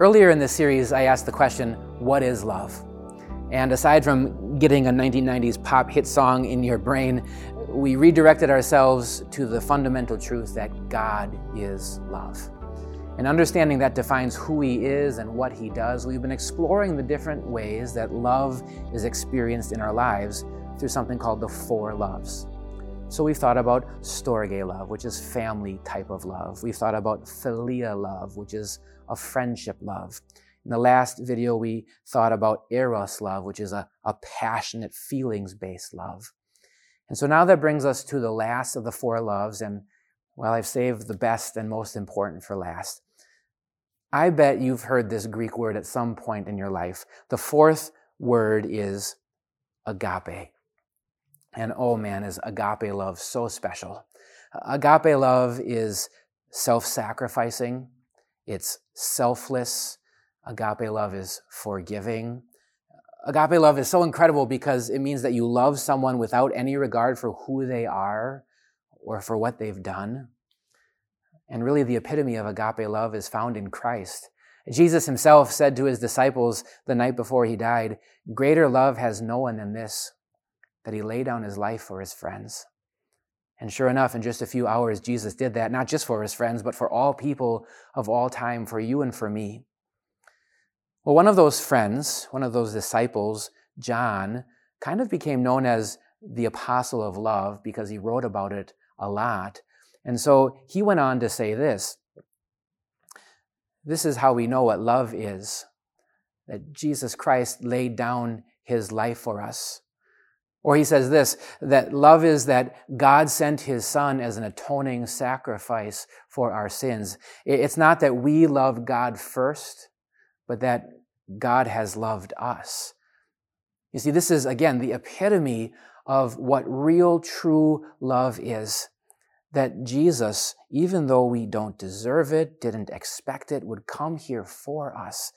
Earlier in this series, I asked the question, What is love? And aside from getting a 1990s pop hit song in your brain, we redirected ourselves to the fundamental truth that God is love. And understanding that defines who He is and what He does, we've been exploring the different ways that love is experienced in our lives through something called the four loves. So we've thought about storge love, which is family type of love. We've thought about philia love, which is a friendship love. In the last video, we thought about eros love, which is a, a passionate feelings based love. And so now that brings us to the last of the four loves. And well, I've saved the best and most important for last. I bet you've heard this Greek word at some point in your life. The fourth word is agape. And oh man, is agape love so special. Agape love is self sacrificing, it's selfless. Agape love is forgiving. Agape love is so incredible because it means that you love someone without any regard for who they are or for what they've done. And really, the epitome of agape love is found in Christ. Jesus himself said to his disciples the night before he died, Greater love has no one than this, that he lay down his life for his friends. And sure enough, in just a few hours, Jesus did that, not just for his friends, but for all people of all time, for you and for me. Well, one of those friends, one of those disciples, John, kind of became known as the apostle of love because he wrote about it a lot. And so he went on to say this This is how we know what love is that Jesus Christ laid down his life for us. Or he says this, that love is that God sent his son as an atoning sacrifice for our sins. It's not that we love God first, but that God has loved us. You see, this is again the epitome of what real true love is. That Jesus, even though we don't deserve it, didn't expect it, would come here for us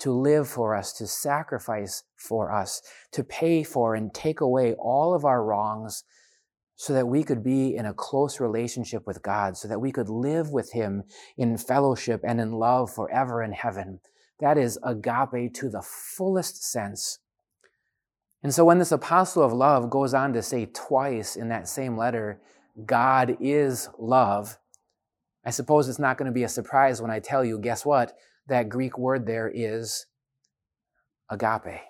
to live for us, to sacrifice for us, to pay for and take away all of our wrongs so that we could be in a close relationship with God, so that we could live with Him in fellowship and in love forever in heaven. That is agape to the fullest sense. And so when this apostle of love goes on to say twice in that same letter, God is love, I suppose it's not going to be a surprise when I tell you, guess what? That Greek word there is agape.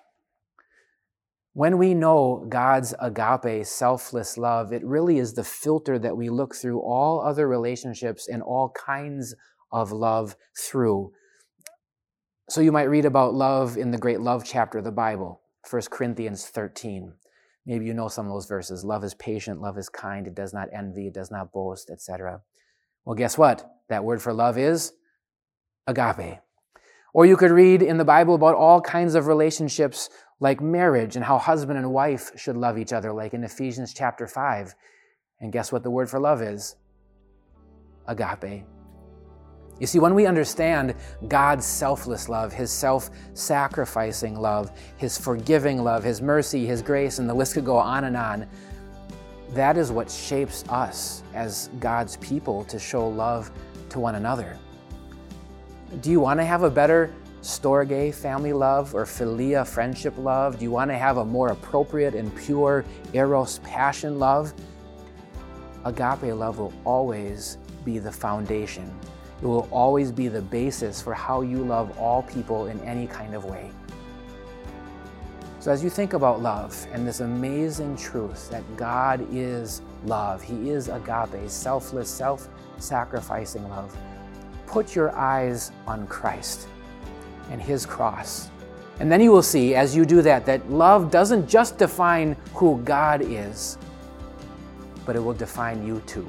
When we know God's agape, selfless love, it really is the filter that we look through all other relationships and all kinds of love through. So you might read about love in the great love chapter of the Bible, 1 Corinthians 13. Maybe you know some of those verses. Love is patient, love is kind, it does not envy, it does not boast, etc. Well, guess what? That word for love is agape. Or you could read in the Bible about all kinds of relationships like marriage and how husband and wife should love each other, like in Ephesians chapter 5. And guess what the word for love is? Agape. You see, when we understand God's selfless love, His self sacrificing love, His forgiving love, His mercy, His grace, and the list could go on and on, that is what shapes us as God's people to show love to one another. Do you want to have a better storge family love or philia friendship love? Do you want to have a more appropriate and pure eros passion love? Agape love will always be the foundation. It will always be the basis for how you love all people in any kind of way. So, as you think about love and this amazing truth that God is love, He is agape, selfless, self sacrificing love put your eyes on Christ and His cross. And then you will see, as you do that, that love doesn't just define who God is, but it will define you too.